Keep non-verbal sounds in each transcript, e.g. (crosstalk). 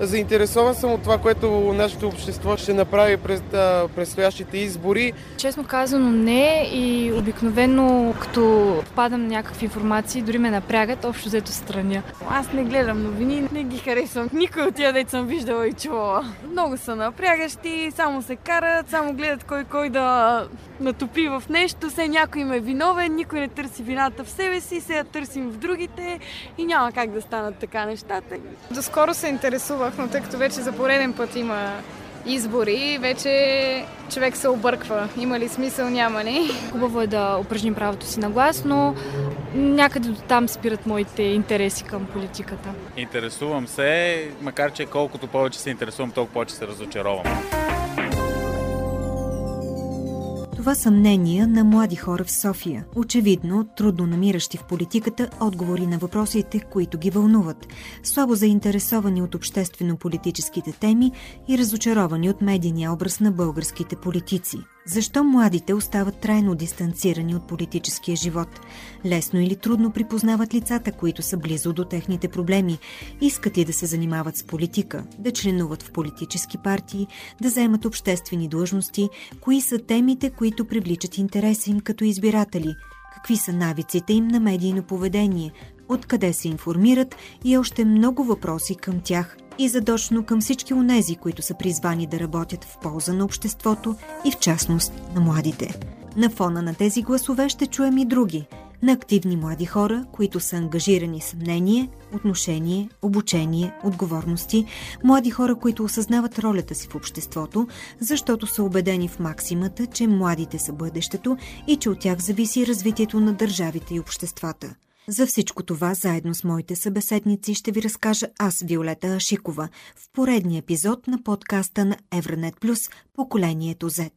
заинтересован съм от това, което нашето общество ще направи през а, предстоящите избори. Честно казано не и обикновено като попадам на някакви информации, дори ме напрягат, общо взето страня. Аз не гледам новини, не ги харесвам. Никой от тия деца съм виждала и чувала. Много са напрягащи, само се карат, само гледат кой кой да натопи в нещо. Все някой им е виновен, никой не търси вината в себе си, сега търсим в другите и няма как да станат така нещата. Доскоро се но тъй като вече за пореден път има избори, вече човек се обърква. Има ли смисъл, няма ли? Хубаво е да упражним правото си на глас, но някъде до там спират моите интереси към политиката. Интересувам се, макар че колкото повече се интересувам, толкова повече се разочаровам. Това са мнения на млади хора в София. Очевидно, трудно намиращи в политиката отговори на въпросите, които ги вълнуват. Слабо заинтересовани от обществено-политическите теми и разочаровани от медийния образ на българските политици. Защо младите остават трайно дистанцирани от политическия живот? Лесно или трудно припознават лицата, които са близо до техните проблеми? Искат ли да се занимават с политика, да членуват в политически партии, да заемат обществени длъжности? Кои са темите, които привличат интереса им като избиратели? Какви са навиците им на медийно поведение? Откъде се информират и още много въпроси към тях – и задочно към всички онези, които са призвани да работят в полза на обществото и в частност на младите. На фона на тези гласове ще чуем и други – на активни млади хора, които са ангажирани с мнение, отношение, обучение, отговорности, млади хора, които осъзнават ролята си в обществото, защото са убедени в максимата, че младите са бъдещето и че от тях зависи развитието на държавите и обществата – за всичко това, заедно с моите събеседници, ще ви разкажа аз, Виолета Ашикова, в поредния епизод на подкаста на Евранет Плюс Поколението Z.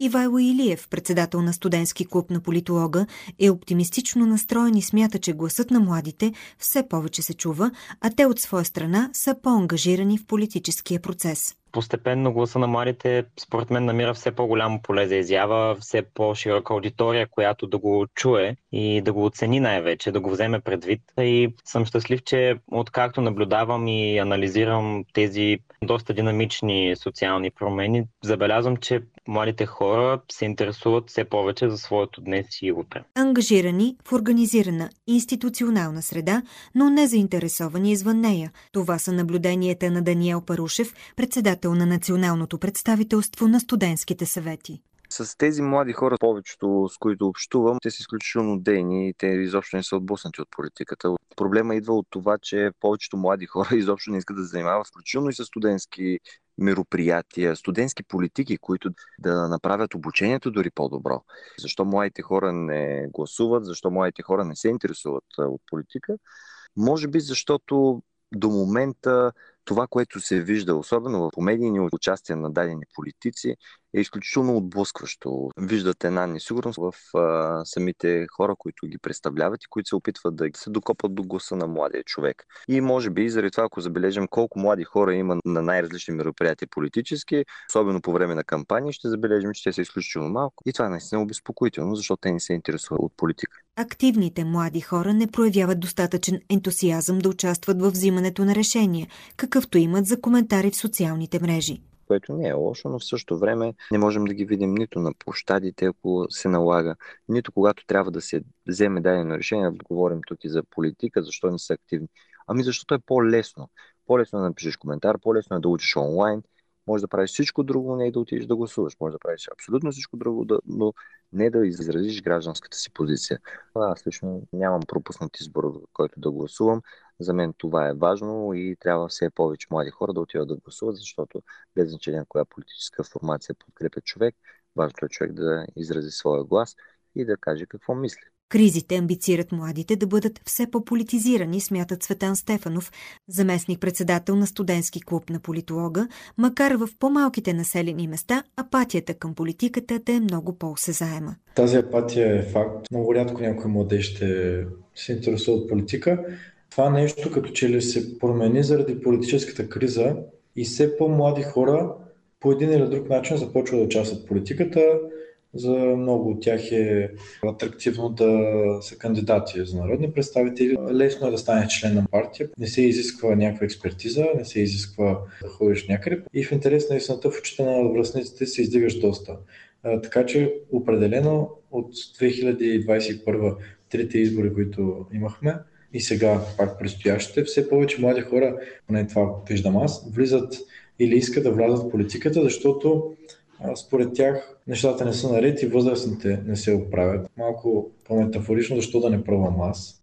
Ивайло Илиев, председател на студентски клуб на политолога, е оптимистично настроен и смята, че гласът на младите все повече се чува, а те от своя страна са по-ангажирани в политическия процес постепенно гласа на младите, според мен, намира все по-голямо поле за изява, все по-широка аудитория, която да го чуе и да го оцени най-вече, да го вземе предвид. И съм щастлив, че откакто наблюдавам и анализирам тези доста динамични социални промени, забелязвам, че младите хора се интересуват все повече за своето днес и утре. Ангажирани в организирана институционална среда, но не заинтересовани извън нея. Това са наблюденията на Даниел Парушев, председател на Националното представителство на студентските съвети. С тези млади хора, повечето с които общувам, те са изключително дейни и те изобщо не са отблъснати от политиката. Проблема идва от това, че повечето млади хора (laughs) изобщо не искат да се занимават, включително и с студентски мероприятия, студентски политики, които да направят обучението дори по-добро. Защо младите хора не гласуват, защо младите хора не се интересуват от политика? Може би защото до момента това, което се вижда, особено в медийни участия на дадени политици, е изключително отблъскващо. Виждате една несигурност в а, самите хора, които ги представляват и които се опитват да се докопат до гласа на младия човек. И може би заради това, ако забележим колко млади хора има на най-различни мероприятия политически, особено по време на кампании, ще забележим, че те са изключително малко. И това наистина е обезпокоително, защото те не се интересуват от политика. Активните млади хора не проявяват достатъчен ентусиазъм да участват в взимането на решения, какъвто имат за коментари в социалните мрежи което не е лошо, но в същото време не можем да ги видим нито на площадите, ако се налага, нито когато трябва да се вземе дадено решение, да говорим тук и за политика, защо не са активни. Ами защото е по-лесно. По-лесно е да напишеш коментар, по-лесно е да учиш онлайн, може да правиш всичко друго, не и да отидеш да гласуваш. Може да правиш абсолютно всичко друго, да, но не да изразиш гражданската си позиция. Аз лично нямам пропуснат избор, който да гласувам. За мен това е важно и трябва все повече млади хора да отиват да гласуват, защото без значение на коя политическа формация подкрепя човек, важното е човек да изрази своя глас и да каже какво мисли. Кризите амбицират младите да бъдат все по-политизирани, смятат Светан Стефанов, заместник-председател на студентски клуб на политолога, макар в по-малките населени места апатията към политиката да е много по-осезаема. Тази апатия е факт. Много рядко някой младеж ще се интересува от политика. Това нещо като че ли се промени заради политическата криза и все по-млади хора по един или друг начин започват да участват в политиката. За много от тях е атрактивно да са кандидати за народни представители. Лесно е да станеш член на партия. Не се изисква някаква експертиза, не се изисква да ходиш някъде. И в интерес на истината в очите на връзниците се издигаш доста. Така че определено от 2021 трите избори, които имахме, и сега пак предстоящите, все повече млади хора, поне това виждам аз, влизат или искат да влязат в политиката, защото според тях нещата не са наред и възрастните не се оправят. Малко по-метафорично, защо да не пробвам аз?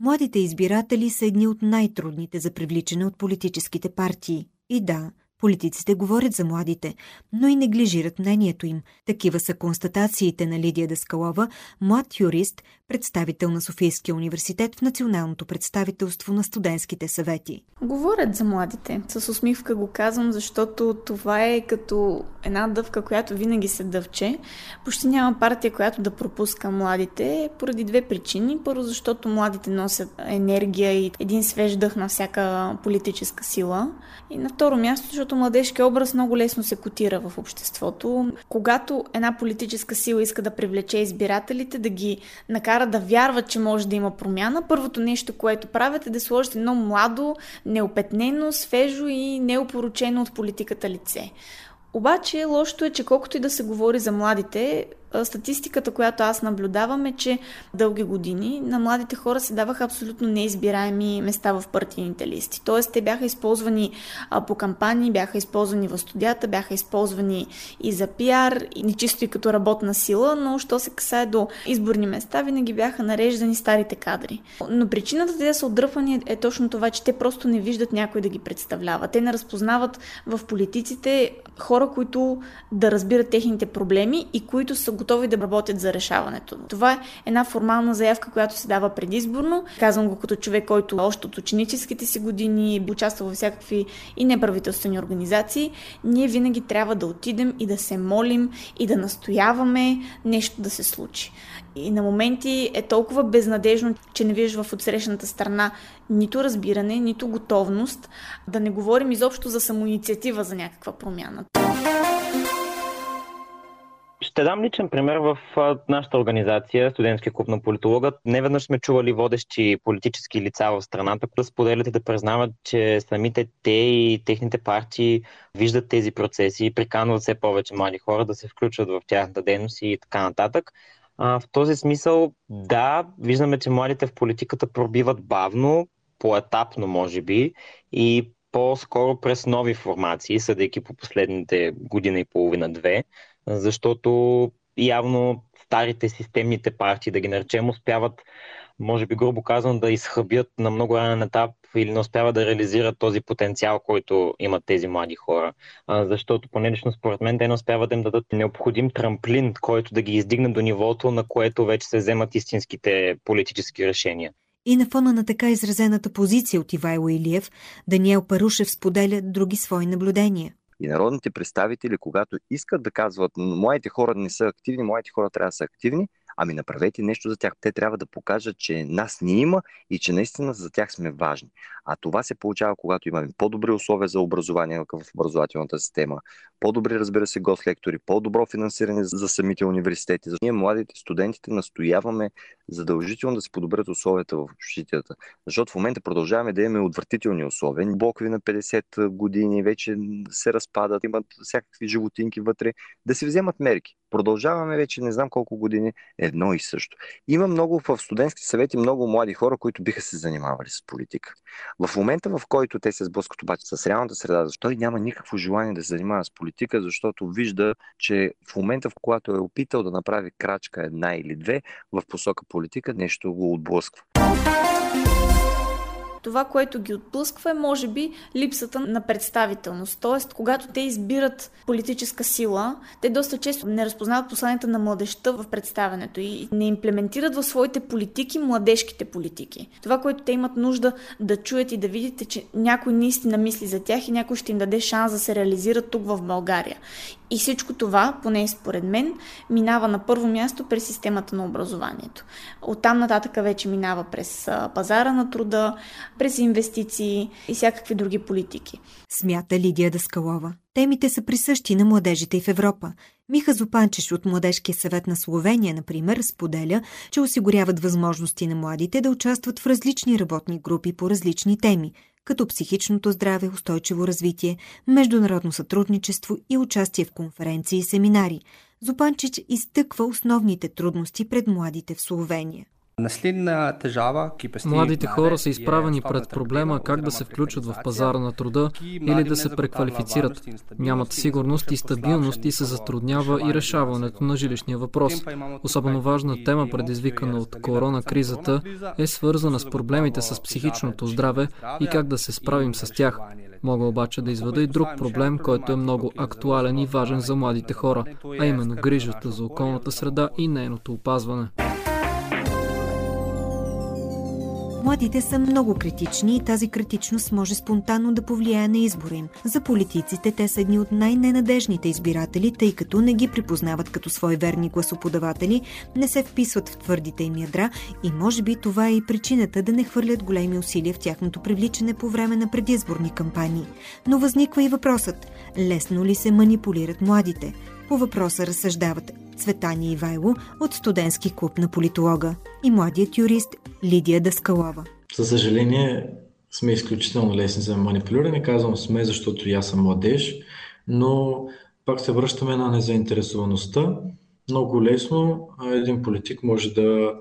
Младите избиратели са едни от най-трудните за привличане от политическите партии. И да, Политиците говорят за младите, но и неглижират мнението им. Такива са констатациите на Лидия Даскалова, млад юрист, представител на Софийския университет в Националното представителство на студентските съвети. Говорят за младите. С усмивка го казвам, защото това е като една дъвка, която винаги се дъвче. Почти няма партия, която да пропуска младите, поради две причини. Първо, защото младите носят енергия и един свеж дъх на всяка политическа сила. И на второ място, защото младежки образ много лесно се котира в обществото. Когато една политическа сила иска да привлече избирателите, да ги накара да вярват, че може да има промяна, първото нещо, което правят е да сложат едно младо, неопетнено, свежо и неопоручено от политиката лице. Обаче лошото е, че колкото и да се говори за младите, статистиката, която аз наблюдавам е, че дълги години на младите хора се даваха абсолютно неизбираеми места в партийните листи. Тоест, те бяха използвани по кампании, бяха използвани в студията, бяха използвани и за пиар, и чисто и като работна сила, но що се касае до изборни места, винаги бяха нареждани старите кадри. Но причината да са отдръпвани е точно това, че те просто не виждат някой да ги представлява. Те не разпознават в политиците хора, които да разбират техните проблеми и които са готови да работят за решаването. Това е една формална заявка, която се дава предизборно. Казвам го като човек, който още от ученическите си години участва във всякакви и неправителствени организации. Ние винаги трябва да отидем и да се молим и да настояваме нещо да се случи. И на моменти е толкова безнадежно, че не виждаш в отсрещната страна нито разбиране, нито готовност, да не говорим изобщо за самоинициатива за някаква промяна. Ще дам личен пример в нашата организация, Студентския клуб на политолога. Не веднъж сме чували водещи политически лица в страната, да споделят и да признават, че самите те и техните партии виждат тези процеси и приканват все повече млади хора да се включват в тяхната дейност и така нататък. А, в този смисъл, да, виждаме, че младите в политиката пробиват бавно, поетапно, може би, и по-скоро през нови формации, съдейки по последните година и половина-две защото явно старите системните партии, да ги наречем, успяват, може би грубо казвам, да изхъбят на много ранен етап или не успяват да реализират този потенциал, който имат тези млади хора. А, защото поне лично според мен те не успяват да им дадат необходим трамплин, който да ги издигне до нивото, на което вече се вземат истинските политически решения. И на фона на така изразената позиция от Ивайло Илиев, Даниел Парушев споделя други свои наблюдения. И народните представители, когато искат да казват, моите хора не са активни, моите хора трябва да са активни, ами направете нещо за тях. Те трябва да покажат, че нас ни има и че наистина за тях сме важни. А това се получава, когато имаме по-добри условия за образование в образователната система, по-добри, разбира се, гослектори, по-добро финансиране за самите университети. Ние, младите студентите, настояваме задължително да се подобрят условията в общежитията. Защото в момента продължаваме да имаме отвратителни условия. Блокови на 50 години вече се разпадат, имат всякакви животинки вътре. Да се вземат мерки. Продължаваме вече не знам колко години едно и също. Има много в студентски съвети много млади хора, които биха се занимавали с политика. В момента, в който те се сблъскат обаче с реалната среда, защо няма никакво желание да се занимава с политика, защото вижда, че в момента, в който е опитал да направи крачка една или две в посока политика, нещо го отблъсква. Това, което ги отблъсква е, може би, липсата на представителност. Тоест, когато те избират политическа сила, те доста често не разпознават посланията на младеща в представенето и не имплементират в своите политики младежките политики. Това, което те имат нужда да чуят и да видите, че някой наистина мисли за тях и някой ще им даде шанс да се реализират тук в България. И всичко това, поне според мен, минава на първо място през системата на образованието. Оттам нататък вече минава през пазара на труда, през инвестиции и всякакви други политики. Смята Лидия Даскалова. Темите са присъщи на младежите и в Европа. Миха Зопанчеш от Младежкия съвет на Словения, например, споделя, че осигуряват възможности на младите да участват в различни работни групи по различни теми, като психичното здраве, устойчиво развитие, международно сътрудничество и участие в конференции и семинари. Зопанчич изтъква основните трудности пред младите в Словения. Младите хора са изправени пред проблема как да се включат в пазара на труда или да се преквалифицират. Нямат сигурност и стабилност и се затруднява и решаването на жилищния въпрос. Особено важна тема, предизвикана от корона кризата, е свързана с проблемите с психичното здраве и как да се справим с тях. Мога обаче да изведа и друг проблем, който е много актуален и важен за младите хора, а именно грижата за околната среда и нейното опазване. Младите са много критични и тази критичност може спонтанно да повлияе на избора им. За политиците те са едни от най-ненадежните избиратели, тъй като не ги припознават като свои верни гласоподаватели, не се вписват в твърдите им ядра и може би това е и причината да не хвърлят големи усилия в тяхното привличане по време на предизборни кампании. Но възниква и въпросът – лесно ли се манипулират младите? По въпроса разсъждават Цветани Ивайло от студентски клуб на политолога и младият юрист Лидия Даскалова. За съжаление, сме изключително лесни за манипулиране. Казвам сме, защото и аз съм младеж, но пак се връщаме на незаинтересоваността. Много лесно един политик може да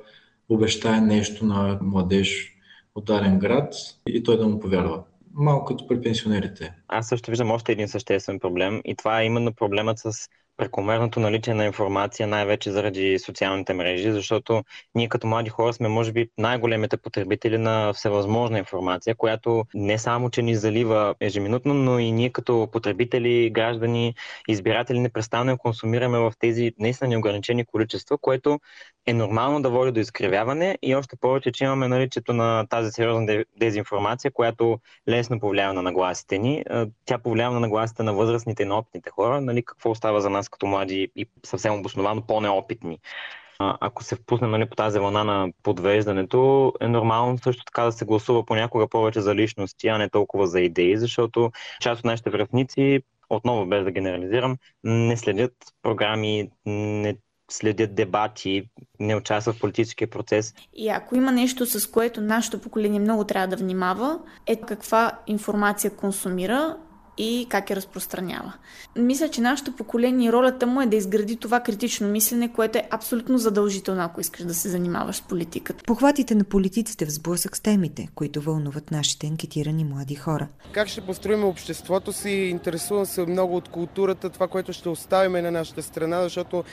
обещае нещо на младеж от даден град и той да му повярва малко като при пенсионерите. Аз също виждам още един съществен проблем и това е именно проблемът с прекомерното наличие на информация, най-вече заради социалните мрежи, защото ние като млади хора сме, може би, най-големите потребители на всевъзможна информация, която не само, че ни залива ежеминутно, но и ние като потребители, граждани, избиратели непрестанно консумираме в тези наистина неограничени количества, което е нормално да води до изкривяване и още повече, че имаме наличието на тази сериозна дезинформация, която лесно повлиява на нагласите ни. Тя повлиява на нагласите на възрастните и на опитните хора. Нали, какво остава за нас нас като млади и съвсем обосновано по-неопитни. Ако се впуснем нали, по тази вълна на подвеждането, е нормално също така да се гласува понякога повече за личности, а не толкова за идеи, защото част от нашите връзници, отново без да генерализирам, не следят програми, не следят дебати, не участват в политическия процес. И ако има нещо, с което нашето поколение много трябва да внимава, е каква информация консумира и как я разпространява. Мисля, че нашето поколение, ролята му е да изгради това критично мислене, което е абсолютно задължително, ако искаш да се занимаваш с политиката. Похватите на политиците в сблъсък с темите, които вълнуват нашите анкетирани млади хора. Как ще построим обществото си? Интересувам се много от културата, това, което ще оставим на нашата страна, защото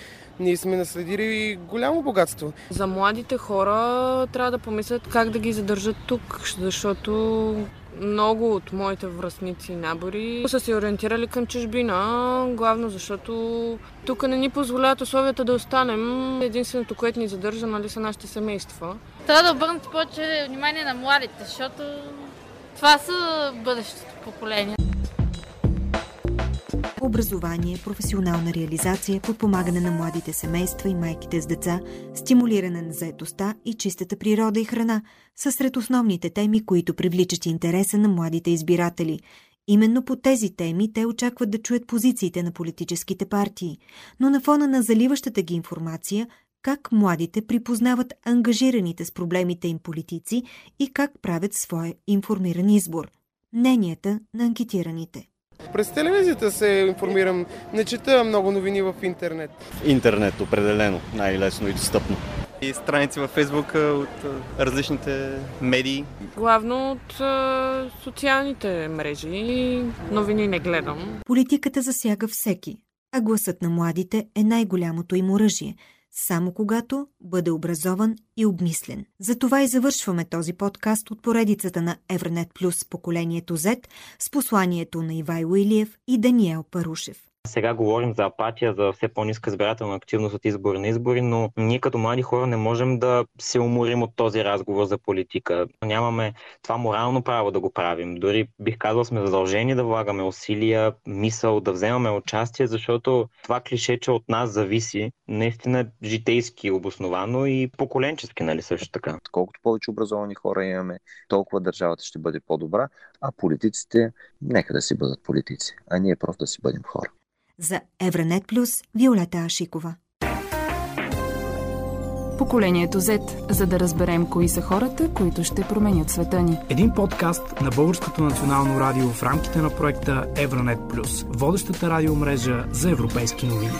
ние сме наследили голямо богатство. За младите хора трябва да помислят как да ги задържат тук, защото много от моите връзници и набори са се ориентирали към чужбина, главно защото тук не ни позволяват условията да останем. Единственото, което ни задържа, нали, са нашите семейства. Трябва да обърнете повече внимание на младите, защото това са бъдещето поколение образование, професионална реализация, подпомагане на младите семейства и майките с деца, стимулиране на заетостта и чистата природа и храна са сред основните теми, които привличат интереса на младите избиратели. Именно по тези теми те очакват да чуят позициите на политическите партии, но на фона на заливащата ги информация как младите припознават ангажираните с проблемите им политици и как правят своя информиран избор. Мненията на анкетираните. През телевизията се информирам. Не чета много новини в интернет. Интернет, определено. Най-лесно и достъпно. И страници във Фейсбук от различните медии. Главно от а, социалните мрежи. Новини не гледам. Политиката засяга всеки, а гласът на младите е най-голямото им оръжие. Само когато бъде образован и обмислен. Затова и завършваме този подкаст от поредицата на Евронет Плюс поколението Z с посланието на Ивай Уилиев и Даниел Парушев. Сега говорим за апатия, за все по-ниска избирателна активност от избори на избори, но ние като млади хора не можем да се уморим от този разговор за политика. Нямаме това морално право да го правим. Дори бих казал сме задължени да влагаме усилия, мисъл, да вземаме участие, защото това клише, че от нас зависи, наистина житейски обосновано и поколенчески, нали също така. Колкото повече образовани хора имаме, толкова държавата ще бъде по-добра, а политиците нека да си бъдат политици, а ние просто да си бъдем хора. За Евранет Плюс Виолета Ашикова. Поколението Z, за да разберем кои са хората, които ще променят света ни. Един подкаст на Българското национално радио в рамките на проекта Евранет Плюс, водещата радиомрежа за европейски новини.